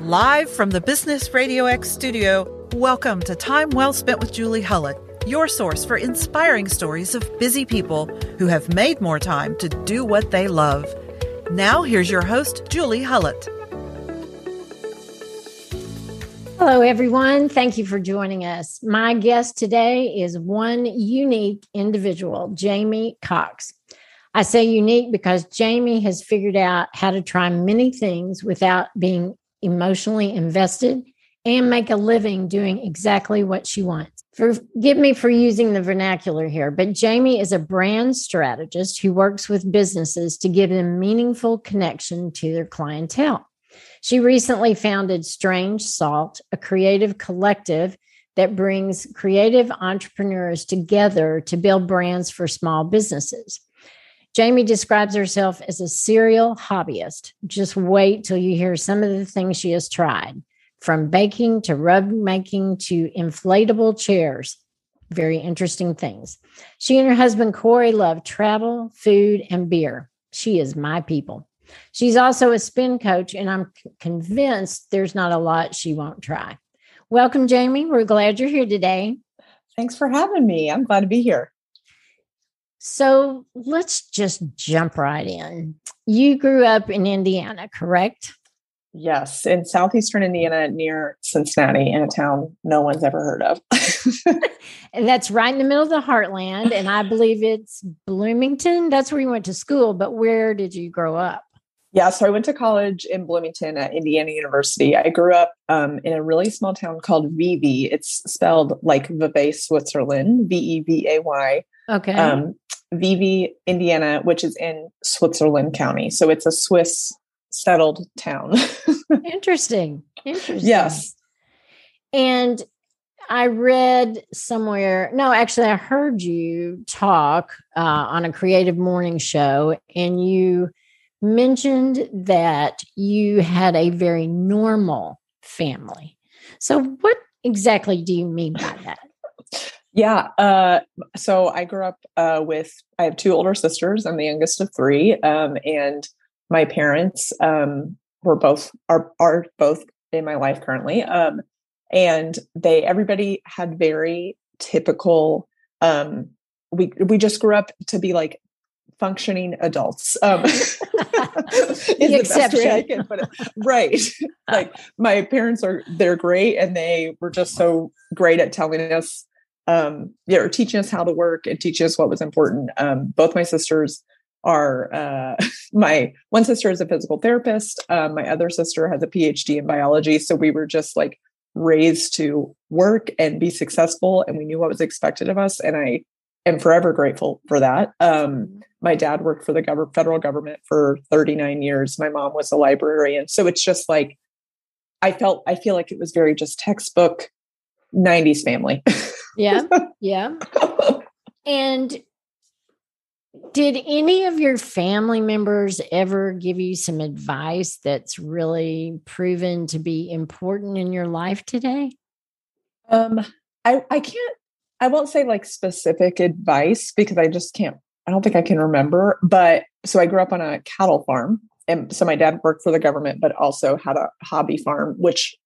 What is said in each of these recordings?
Live from the Business Radio X studio, welcome to Time Well Spent with Julie Hullett, your source for inspiring stories of busy people who have made more time to do what they love. Now, here's your host, Julie Hullett. Hello, everyone. Thank you for joining us. My guest today is one unique individual, Jamie Cox. I say unique because Jamie has figured out how to try many things without being emotionally invested and make a living doing exactly what she wants. Forgive me for using the vernacular here, but Jamie is a brand strategist who works with businesses to give them meaningful connection to their clientele. She recently founded Strange Salt, a creative collective that brings creative entrepreneurs together to build brands for small businesses. Jamie describes herself as a serial hobbyist. Just wait till you hear some of the things she has tried from baking to rug making to inflatable chairs. Very interesting things. She and her husband Corey love travel, food, and beer. She is my people. She's also a spin coach, and I'm convinced there's not a lot she won't try. Welcome, Jamie. We're glad you're here today. Thanks for having me. I'm glad to be here. So let's just jump right in. You grew up in Indiana, correct? Yes, in southeastern Indiana near Cincinnati, in a town no one's ever heard of. and that's right in the middle of the heartland. And I believe it's Bloomington. That's where you went to school. But where did you grow up? Yeah, so I went to college in Bloomington at Indiana University. I grew up um, in a really small town called Vevay. It's spelled like Vevey, Switzerland, V E V A Y. Okay. Um, Vevay, Indiana, which is in Switzerland County. So it's a Swiss settled town. Interesting. Interesting. Yes. And I read somewhere, no, actually, I heard you talk uh, on a creative morning show, and you mentioned that you had a very normal family. So, what exactly do you mean by that? Yeah. Uh, so I grew up uh, with, I have two older sisters. I'm the youngest of three. Um, and my parents um, were both, are, are both in my life currently. Um, and they, everybody had very typical, um, we, we just grew up to be like functioning adults. Is the, the best way I can put it. Right. like my parents are, they're great. And they were just so great at telling us um, yeah, or teaching us how to work and teaching us what was important. Um, both my sisters are uh, my one sister is a physical therapist. Um, my other sister has a PhD in biology. So we were just like raised to work and be successful, and we knew what was expected of us. And I am forever grateful for that. Um, my dad worked for the gov- federal government for 39 years. My mom was a librarian. So it's just like I felt I feel like it was very just textbook 90s family. yeah. Yeah. And did any of your family members ever give you some advice that's really proven to be important in your life today? Um, I, I can't, I won't say like specific advice because I just can't, I don't think I can remember. But so I grew up on a cattle farm. And so my dad worked for the government, but also had a hobby farm, which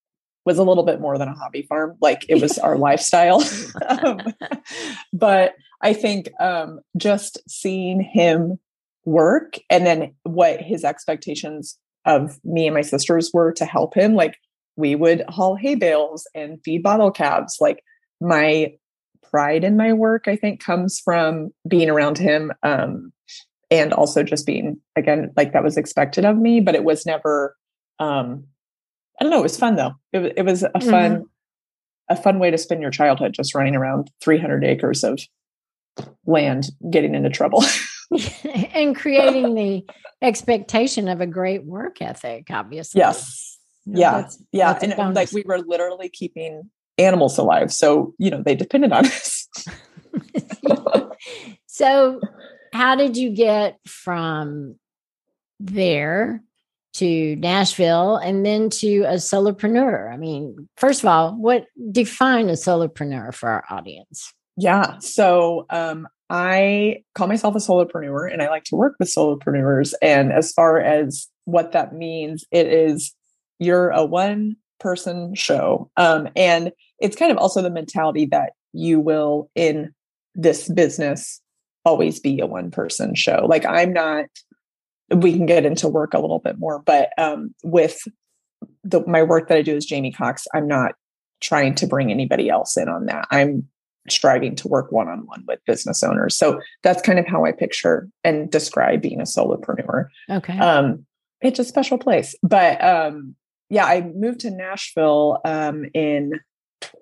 was a little bit more than a hobby farm. Like it was our lifestyle. um, but I think um, just seeing him work and then what his expectations of me and my sisters were to help him, like we would haul hay bales and feed bottle calves. Like my pride in my work, I think, comes from being around him. Um, and also just being again like that was expected of me but it was never um I don't know. It was fun though. It, it was a fun, mm-hmm. a fun way to spend your childhood, just running around 300 acres of land, getting into trouble, and creating the expectation of a great work ethic. Obviously, yes, you know, yeah, that's, yeah, that's and like we were literally keeping animals alive, so you know they depended on us. so, how did you get from there to Nashville and then to a solopreneur. I mean, first of all, what define a solopreneur for our audience? Yeah. So um, I call myself a solopreneur and I like to work with solopreneurs. And as far as what that means, it is You're a one person show. Um, and it's kind of also the mentality that you will in this business always be a one person show. Like I'm not we can get into work a little bit more, but um, with the my work that I do as Jamie Cox, I'm not trying to bring anybody else in on that. I'm striving to work one on one with business owners. So that's kind of how I picture and describe being a solopreneur. Okay. Um, it's a special place, but um, yeah, I moved to Nashville um, in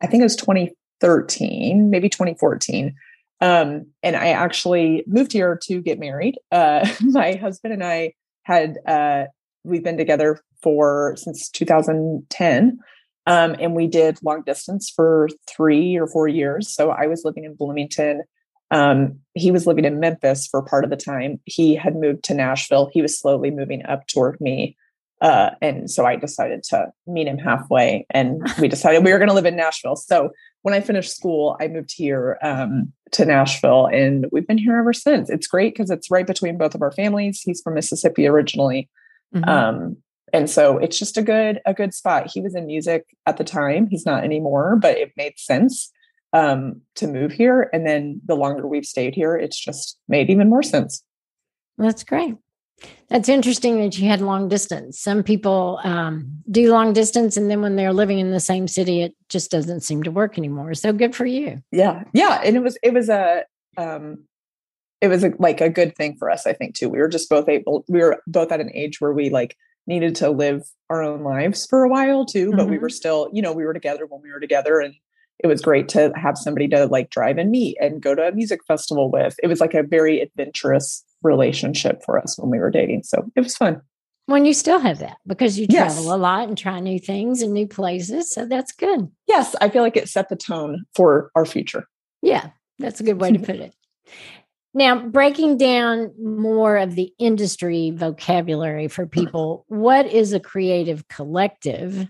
I think it was 2013, maybe 2014. Um, and I actually moved here to get married. Uh, my husband and I had uh, we've been together for since 2010. Um, and we did long distance for three or four years. So I was living in Bloomington. Um, he was living in Memphis for part of the time. He had moved to Nashville. He was slowly moving up toward me. Uh, and so I decided to meet him halfway and we decided we were going to live in Nashville. So when I finished school, I moved here um, to Nashville and we've been here ever since. It's great because it's right between both of our families. He's from Mississippi originally. Mm-hmm. Um, and so it's just a good a good spot he was in music at the time he's not anymore but it made sense um, to move here and then the longer we've stayed here it's just made even more sense that's great that's interesting that you had long distance. Some people um, do long distance and then when they're living in the same city it just doesn't seem to work anymore. So good for you. Yeah. Yeah and it was it was a um, it was a, like a good thing for us i think too. We were just both able we were both at an age where we like needed to live our own lives for a while too but mm-hmm. we were still you know we were together when we were together and it was great to have somebody to like drive and meet and go to a music festival with. It was like a very adventurous relationship for us when we were dating so it was fun when you still have that because you travel yes. a lot and try new things and new places so that's good yes i feel like it set the tone for our future yeah that's a good way to put it now, breaking down more of the industry vocabulary for people, what is a creative collective?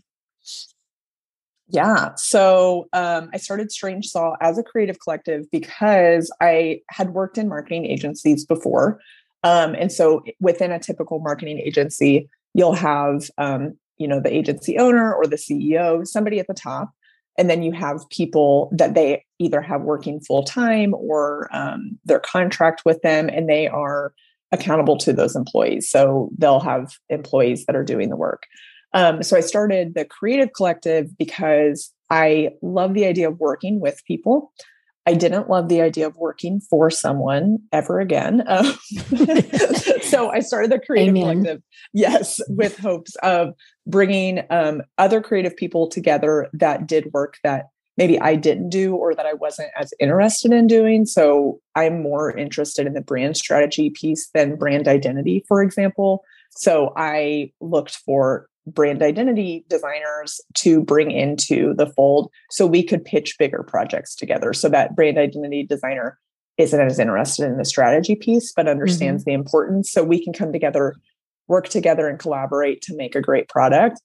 Yeah. So um, I started Strange Salt as a creative collective because I had worked in marketing agencies before. Um, and so within a typical marketing agency, you'll have, um, you know, the agency owner or the CEO, somebody at the top and then you have people that they either have working full time or um, their contract with them and they are accountable to those employees so they'll have employees that are doing the work um, so i started the creative collective because i love the idea of working with people I didn't love the idea of working for someone ever again. Um, so I started the Creative Amen. Collective, yes, with hopes of bringing um, other creative people together that did work that maybe I didn't do or that I wasn't as interested in doing. So I'm more interested in the brand strategy piece than brand identity, for example. So I looked for brand identity designers to bring into the fold so we could pitch bigger projects together. So that brand identity designer isn't as interested in the strategy piece but understands mm-hmm. the importance. So we can come together work together and collaborate to make a great product.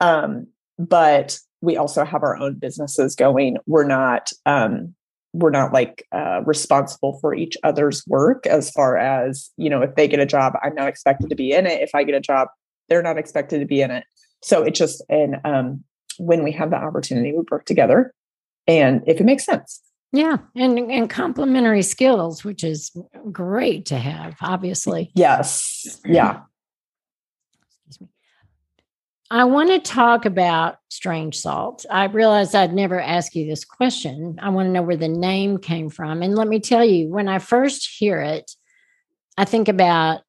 Um, but we also have our own businesses going. We're not um, we're not like uh, responsible for each other's work as far as you know if they get a job i'm not expected to be in it. If i get a job they're not expected to be in it. So it's just, and um, when we have the opportunity, we work together and if it makes sense. Yeah, and and complementary skills, which is great to have, obviously. Yes. Yeah. Excuse me. I want to talk about strange salt. I realized I'd never ask you this question. I want to know where the name came from. And let me tell you, when I first hear it, I think about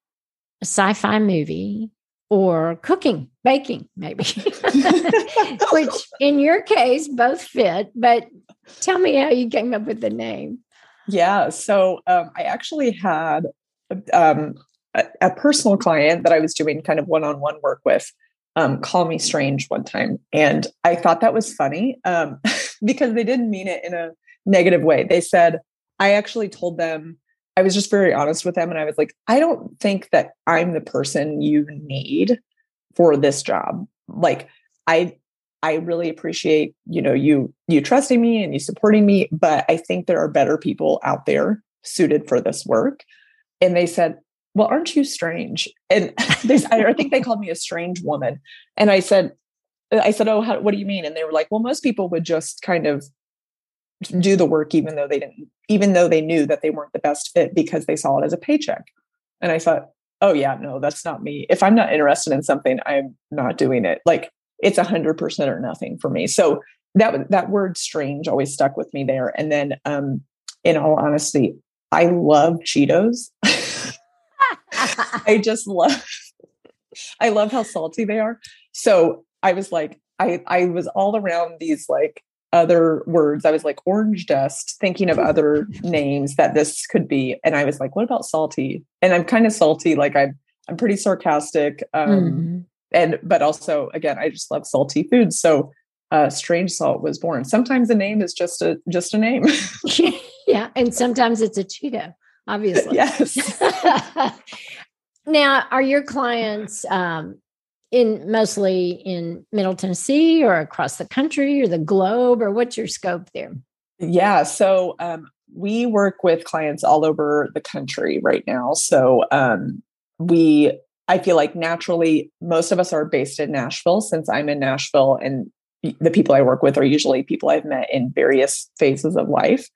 a sci-fi movie or cooking, baking, maybe, which in your case both fit. But tell me how you came up with the name. Yeah. So um, I actually had um, a, a, personal client that I was doing kind of one on one work with um, call me strange one time. And I thought that was funny um, because they didn't mean it in a negative way. They said, I actually told them I was just very honest with them and I was like, I don't think that I'm the person you need for this job. Like I I really appreciate, you know, you you trusting me and you supporting me, but I think there are better people out there suited for this work. And they said, "Well, aren't you strange?" And I think they called me a strange woman. And I said, I said, "Oh, how, what do you mean?" And they were like, "Well, most people would just kind of do the work even though they didn't even though they knew that they weren't the best fit because they saw it as a paycheck." And I thought, "Oh yeah, no, that's not me. If I'm not interested in something, I'm not doing it." Like it's a hundred percent or nothing for me. So that that word strange always stuck with me there. And then um in all honesty, I love Cheetos. I just love I love how salty they are. So I was like, I I was all around these like other words. I was like orange dust, thinking of other names that this could be. And I was like, what about salty? And I'm kind of salty, like I'm I'm pretty sarcastic. Um mm. and but also again, I just love salty foods. So uh strange salt was born. Sometimes a name is just a just a name. yeah. And sometimes it's a Cheeto, obviously. Yes. Now, are your clients um, in mostly in Middle Tennessee or across the country or the globe, or what's your scope there? Yeah, so um, we work with clients all over the country right now. So um, we, I feel like naturally, most of us are based in Nashville since I'm in Nashville, and the people I work with are usually people I've met in various phases of life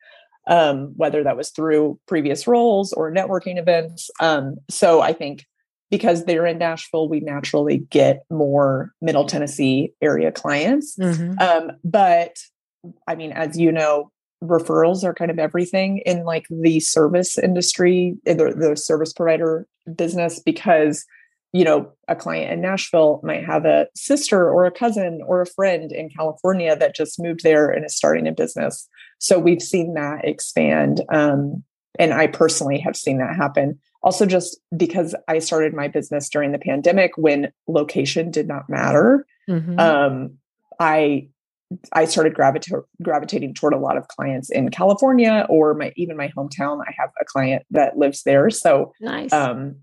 um, whether that was through previous roles or networking events. Um, so I think because they're in Nashville, we naturally get more Middle Tennessee area clients. Mm-hmm. Um, but I mean, as you know, referrals are kind of everything in like the service industry, the, the service provider business, because you know, a client in Nashville might have a sister or a cousin or a friend in California that just moved there and is starting a business. So we've seen that expand. Um, and I personally have seen that happen. Also, just because I started my business during the pandemic when location did not matter, mm-hmm. um, I I started gravita- gravitating toward a lot of clients in California or my even my hometown. I have a client that lives there, so nice. Um,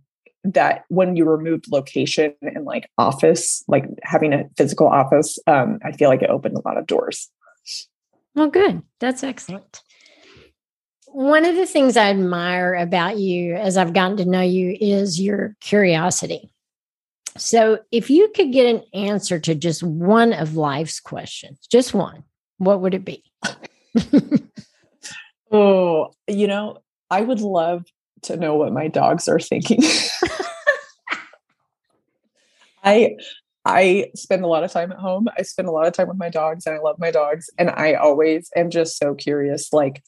that when you removed location and like office, like having a physical office, um, I feel like it opened a lot of doors. Well, good. That's excellent. One of the things I admire about you as I've gotten to know you is your curiosity. So, if you could get an answer to just one of life's questions, just one, what would it be? oh, you know, I would love to know what my dogs are thinking. I I spend a lot of time at home. I spend a lot of time with my dogs and I love my dogs and I always am just so curious like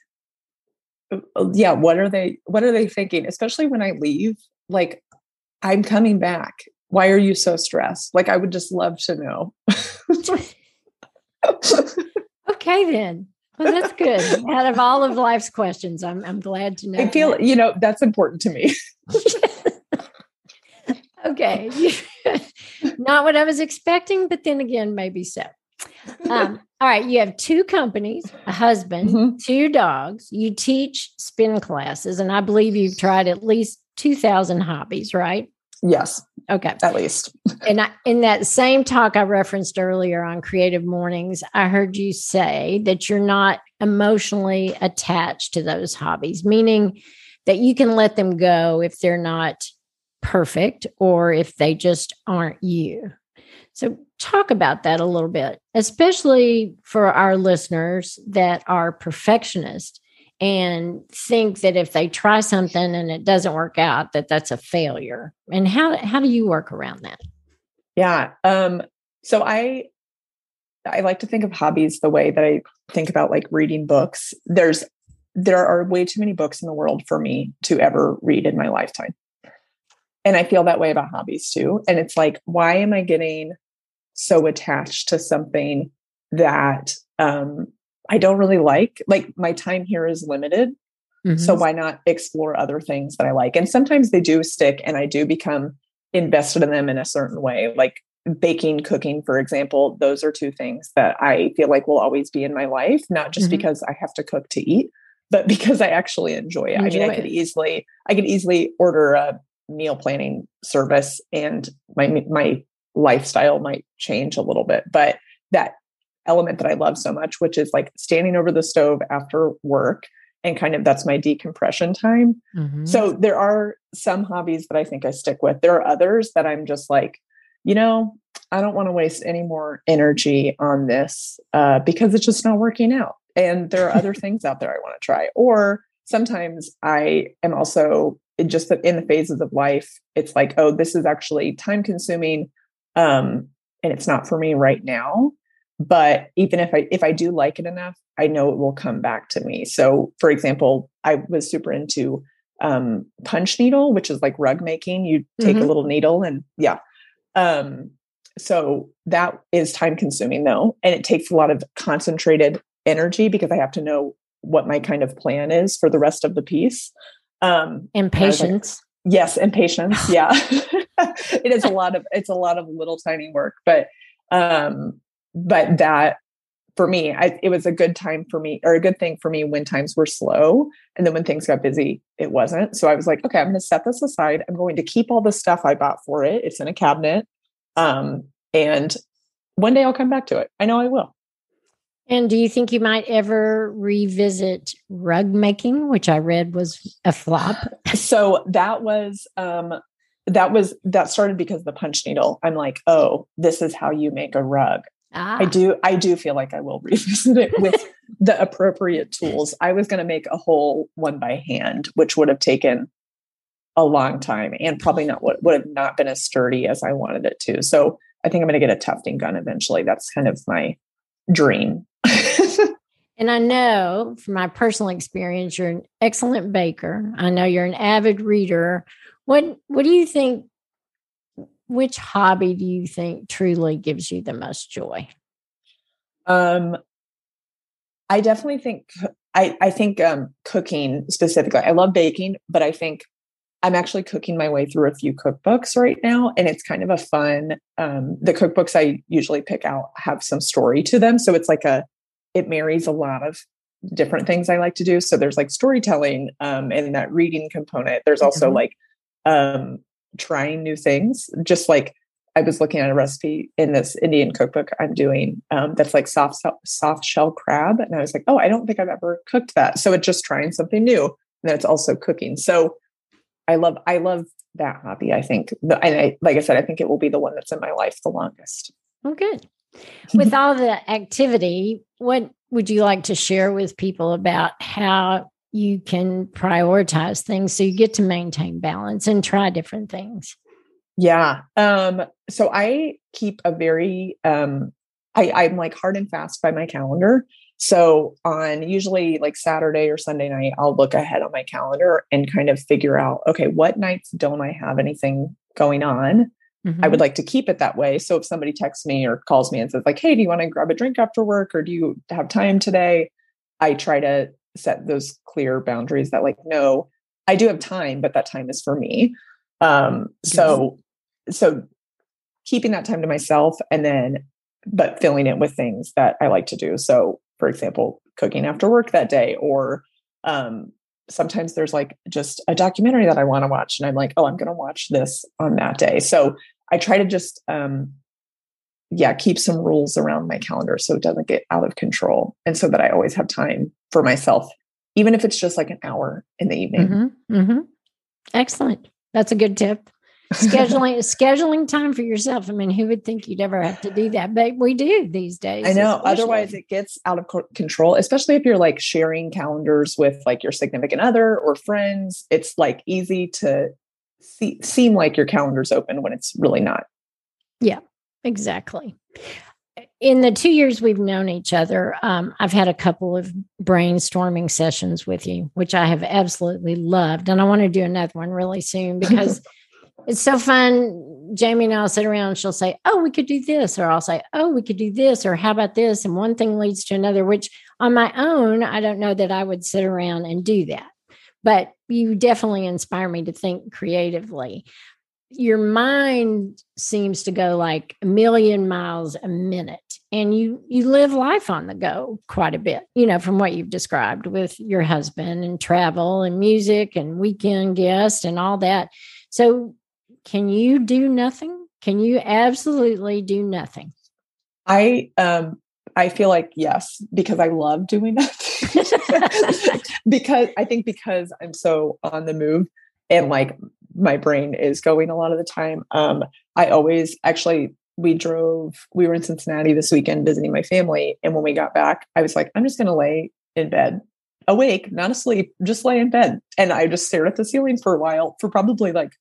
Uh, yeah, what are they what are they thinking especially when I leave like I'm coming back. Why are you so stressed? Like I would just love to know. okay then. Well, that's good. Out of all of life's questions, I'm I'm glad to know. I feel that. you know that's important to me. okay, not what I was expecting, but then again, maybe so. Um, all right, you have two companies, a husband, mm-hmm. two dogs. You teach spin classes, and I believe you've tried at least two thousand hobbies, right? Yes. Okay. At least. and I, in that same talk I referenced earlier on Creative Mornings, I heard you say that you're not emotionally attached to those hobbies, meaning that you can let them go if they're not perfect or if they just aren't you. So, talk about that a little bit, especially for our listeners that are perfectionists and think that if they try something and it doesn't work out that that's a failure. And how how do you work around that? Yeah um so i i like to think of hobbies the way that i think about like reading books. There's there are way too many books in the world for me to ever read in my lifetime. And i feel that way about hobbies too. And it's like why am i getting so attached to something that um I don't really like. Like my time here is limited. Mm-hmm. So why not explore other things that I like? And sometimes they do stick and I do become invested in them in a certain way. Like baking, cooking, for example, those are two things that I feel like will always be in my life, not just mm-hmm. because I have to cook to eat, but because I actually enjoy it. Enjoy I mean, I could easily, I could easily order a meal planning service and my my lifestyle might change a little bit, but that element that I love so much, which is like standing over the stove after work and kind of that's my decompression time. Mm-hmm. So there are some hobbies that I think I stick with. There are others that I'm just like, you know, I don't want to waste any more energy on this uh, because it's just not working out. And there are other things out there I want to try. Or sometimes I am also just in the phases of life, it's like, oh, this is actually time consuming. Um, and it's not for me right now. But even if I if I do like it enough, I know it will come back to me. So for example, I was super into um, punch needle, which is like rug making. You take mm-hmm. a little needle and yeah. Um, so that is time consuming though. And it takes a lot of concentrated energy because I have to know what my kind of plan is for the rest of the piece. Um, and patience. Yes, and patience. Yeah. it is a lot of, it's a lot of little tiny work, but, um, but that for me, I, it was a good time for me or a good thing for me when times were slow. And then when things got busy, it wasn't. So I was like, okay, I'm going to set this aside. I'm going to keep all the stuff I bought for it. It's in a cabinet. Um, and one day I'll come back to it. I know I will. And do you think you might ever revisit rug making, which I read was a flop? so that was um that was that started because the punch needle. I'm like, oh, this is how you make a rug. Ah. I do I do feel like I will revisit it with the appropriate tools. I was going to make a whole one by hand, which would have taken a long time and probably not what would have not been as sturdy as I wanted it to. So I think I'm going to get a tufting gun eventually. That's kind of my dream. And I know from my personal experience, you're an excellent baker. I know you're an avid reader. What What do you think which hobby do you think truly gives you the most joy? Um, I definitely think I I think um, cooking specifically. I love baking, but I think I'm actually cooking my way through a few cookbooks right now, and it's kind of a fun. Um, the cookbooks I usually pick out have some story to them, so it's like a it marries a lot of different things I like to do. So there's like storytelling um, and that reading component. There's also mm-hmm. like um, trying new things. Just like I was looking at a recipe in this Indian cookbook I'm doing um, that's like soft soft shell crab, and I was like, oh, I don't think I've ever cooked that. So it's just trying something new, and then it's also cooking. So I love I love that hobby. I think, the, and I, like I said, I think it will be the one that's in my life the longest. Oh, good. With all the activity, what would you like to share with people about how you can prioritize things so you get to maintain balance and try different things. Yeah. Um, so I keep a very um I, I'm like hard and fast by my calendar. So on usually like Saturday or Sunday night, I'll look ahead on my calendar and kind of figure out, okay, what nights don't I have anything going on? Mm-hmm. I would like to keep it that way. So if somebody texts me or calls me and says, like, hey, do you want to grab a drink after work or do you have time today? I try to set those clear boundaries that like no i do have time but that time is for me um so so keeping that time to myself and then but filling it with things that i like to do so for example cooking after work that day or um sometimes there's like just a documentary that i want to watch and i'm like oh i'm going to watch this on that day so i try to just um yeah, keep some rules around my calendar so it doesn't get out of control. And so that I always have time for myself, even if it's just like an hour in the evening. Mm-hmm, mm-hmm. Excellent. That's a good tip. Scheduling scheduling time for yourself. I mean, who would think you'd ever have to do that? But we do these days. I know. Especially. Otherwise, it gets out of control, especially if you're like sharing calendars with like your significant other or friends. It's like easy to see, seem like your calendar's open when it's really not. Yeah. Exactly. In the two years we've known each other, um, I've had a couple of brainstorming sessions with you, which I have absolutely loved. And I want to do another one really soon because it's so fun. Jamie and I'll sit around and she'll say, Oh, we could do this. Or I'll say, Oh, we could do this. Or how about this? And one thing leads to another, which on my own, I don't know that I would sit around and do that. But you definitely inspire me to think creatively your mind seems to go like a million miles a minute and you you live life on the go quite a bit you know from what you've described with your husband and travel and music and weekend guests and all that so can you do nothing can you absolutely do nothing i um i feel like yes because i love doing that because i think because i'm so on the move and like my brain is going a lot of the time. Um, I always actually we drove, we were in Cincinnati this weekend visiting my family. And when we got back, I was like, I'm just going to lay in bed, awake, not asleep, just lay in bed. And I just stared at the ceiling for a while, for probably like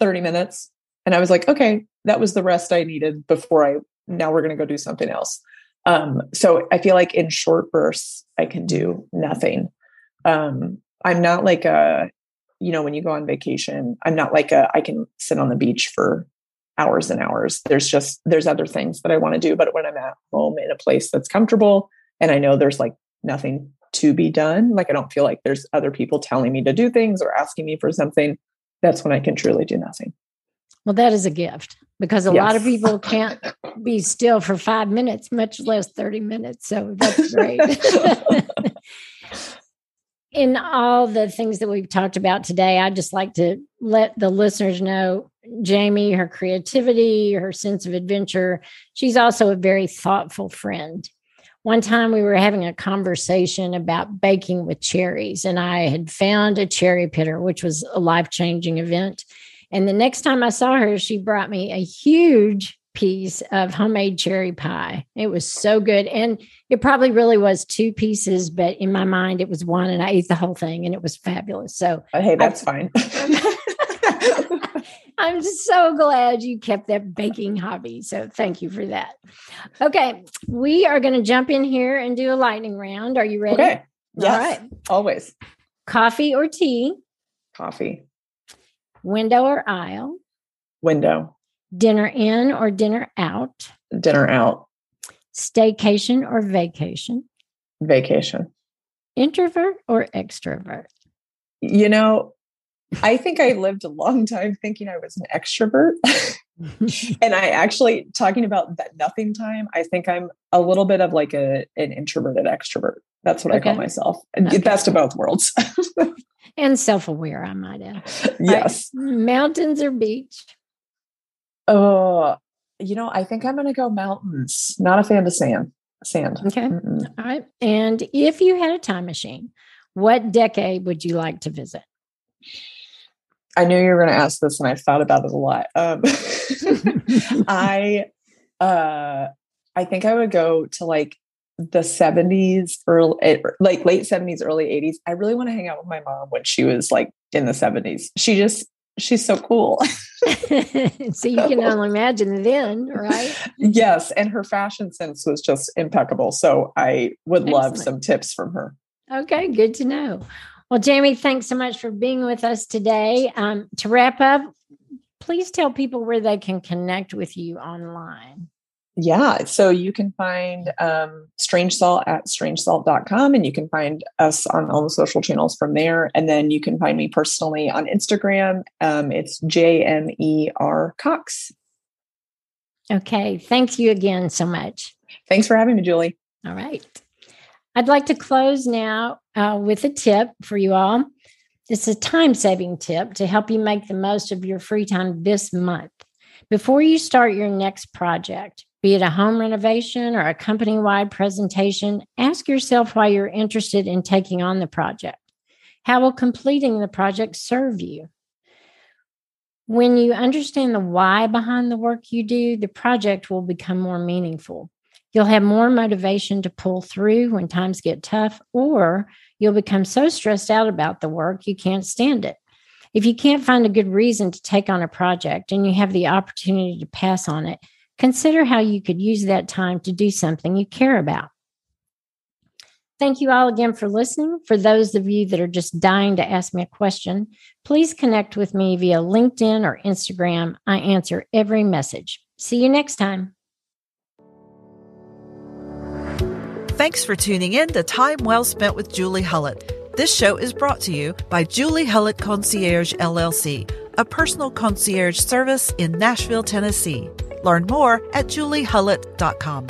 30 minutes. And I was like, okay, that was the rest I needed before I, now we're going to go do something else. Um, so I feel like in short bursts, I can do nothing. Um, I'm not like a, you know, when you go on vacation, I'm not like a, I can sit on the beach for hours and hours. There's just, there's other things that I want to do. But when I'm at home in a place that's comfortable and I know there's like nothing to be done, like I don't feel like there's other people telling me to do things or asking me for something, that's when I can truly do nothing. Well, that is a gift because a yes. lot of people can't be still for five minutes, much less 30 minutes. So that's great. In all the things that we've talked about today, I'd just like to let the listeners know Jamie, her creativity, her sense of adventure. She's also a very thoughtful friend. One time we were having a conversation about baking with cherries, and I had found a cherry pitter, which was a life changing event. And the next time I saw her, she brought me a huge piece of homemade cherry pie. It was so good. And it probably really was two pieces, but in my mind, it was one. And I ate the whole thing and it was fabulous. So, oh, hey, that's I, fine. I'm so glad you kept that baking hobby. So, thank you for that. Okay. We are going to jump in here and do a lightning round. Are you ready? Okay. Yes, All right. Always. Coffee or tea? Coffee. Window or aisle? Window. Dinner in or dinner out? Dinner out. Staycation or vacation? Vacation. Introvert or extrovert? You know, I think I lived a long time thinking I was an extrovert. and I actually talking about that nothing time, I think I'm a little bit of like a an introverted extrovert. That's what okay. I call myself. Okay. Best of both worlds. and self-aware, I might add. Yes. Mountains or beach? Oh, you know, I think I'm going to go mountains. Not a fan of sand. Sand. Okay. Mm-mm. All right. And if you had a time machine, what decade would you like to visit? I knew you were going to ask this, and I thought about it a lot. Um, I, uh, I think I would go to like the 70s early eh, like late 70s early 80s i really want to hang out with my mom when she was like in the 70s she just she's so cool. So you can only imagine then right? Yes and her fashion sense was just impeccable so i would Excellent. love some tips from her. Okay good to know well jamie thanks so much for being with us today um, to wrap up please tell people where they can connect with you online yeah. So you can find um, Strange Salt at strangesalt.com and you can find us on all the social channels from there. And then you can find me personally on Instagram. Um, it's J M E R Cox. Okay. Thank you again so much. Thanks for having me, Julie. All right. I'd like to close now uh, with a tip for you all. It's a time saving tip to help you make the most of your free time this month. Before you start your next project, be it a home renovation or a company wide presentation, ask yourself why you're interested in taking on the project. How will completing the project serve you? When you understand the why behind the work you do, the project will become more meaningful. You'll have more motivation to pull through when times get tough, or you'll become so stressed out about the work you can't stand it. If you can't find a good reason to take on a project and you have the opportunity to pass on it, Consider how you could use that time to do something you care about. Thank you all again for listening. For those of you that are just dying to ask me a question, please connect with me via LinkedIn or Instagram. I answer every message. See you next time. Thanks for tuning in to Time Well Spent with Julie Hullett. This show is brought to you by Julie Hullett Concierge LLC, a personal concierge service in Nashville, Tennessee. Learn more at juliehullett.com.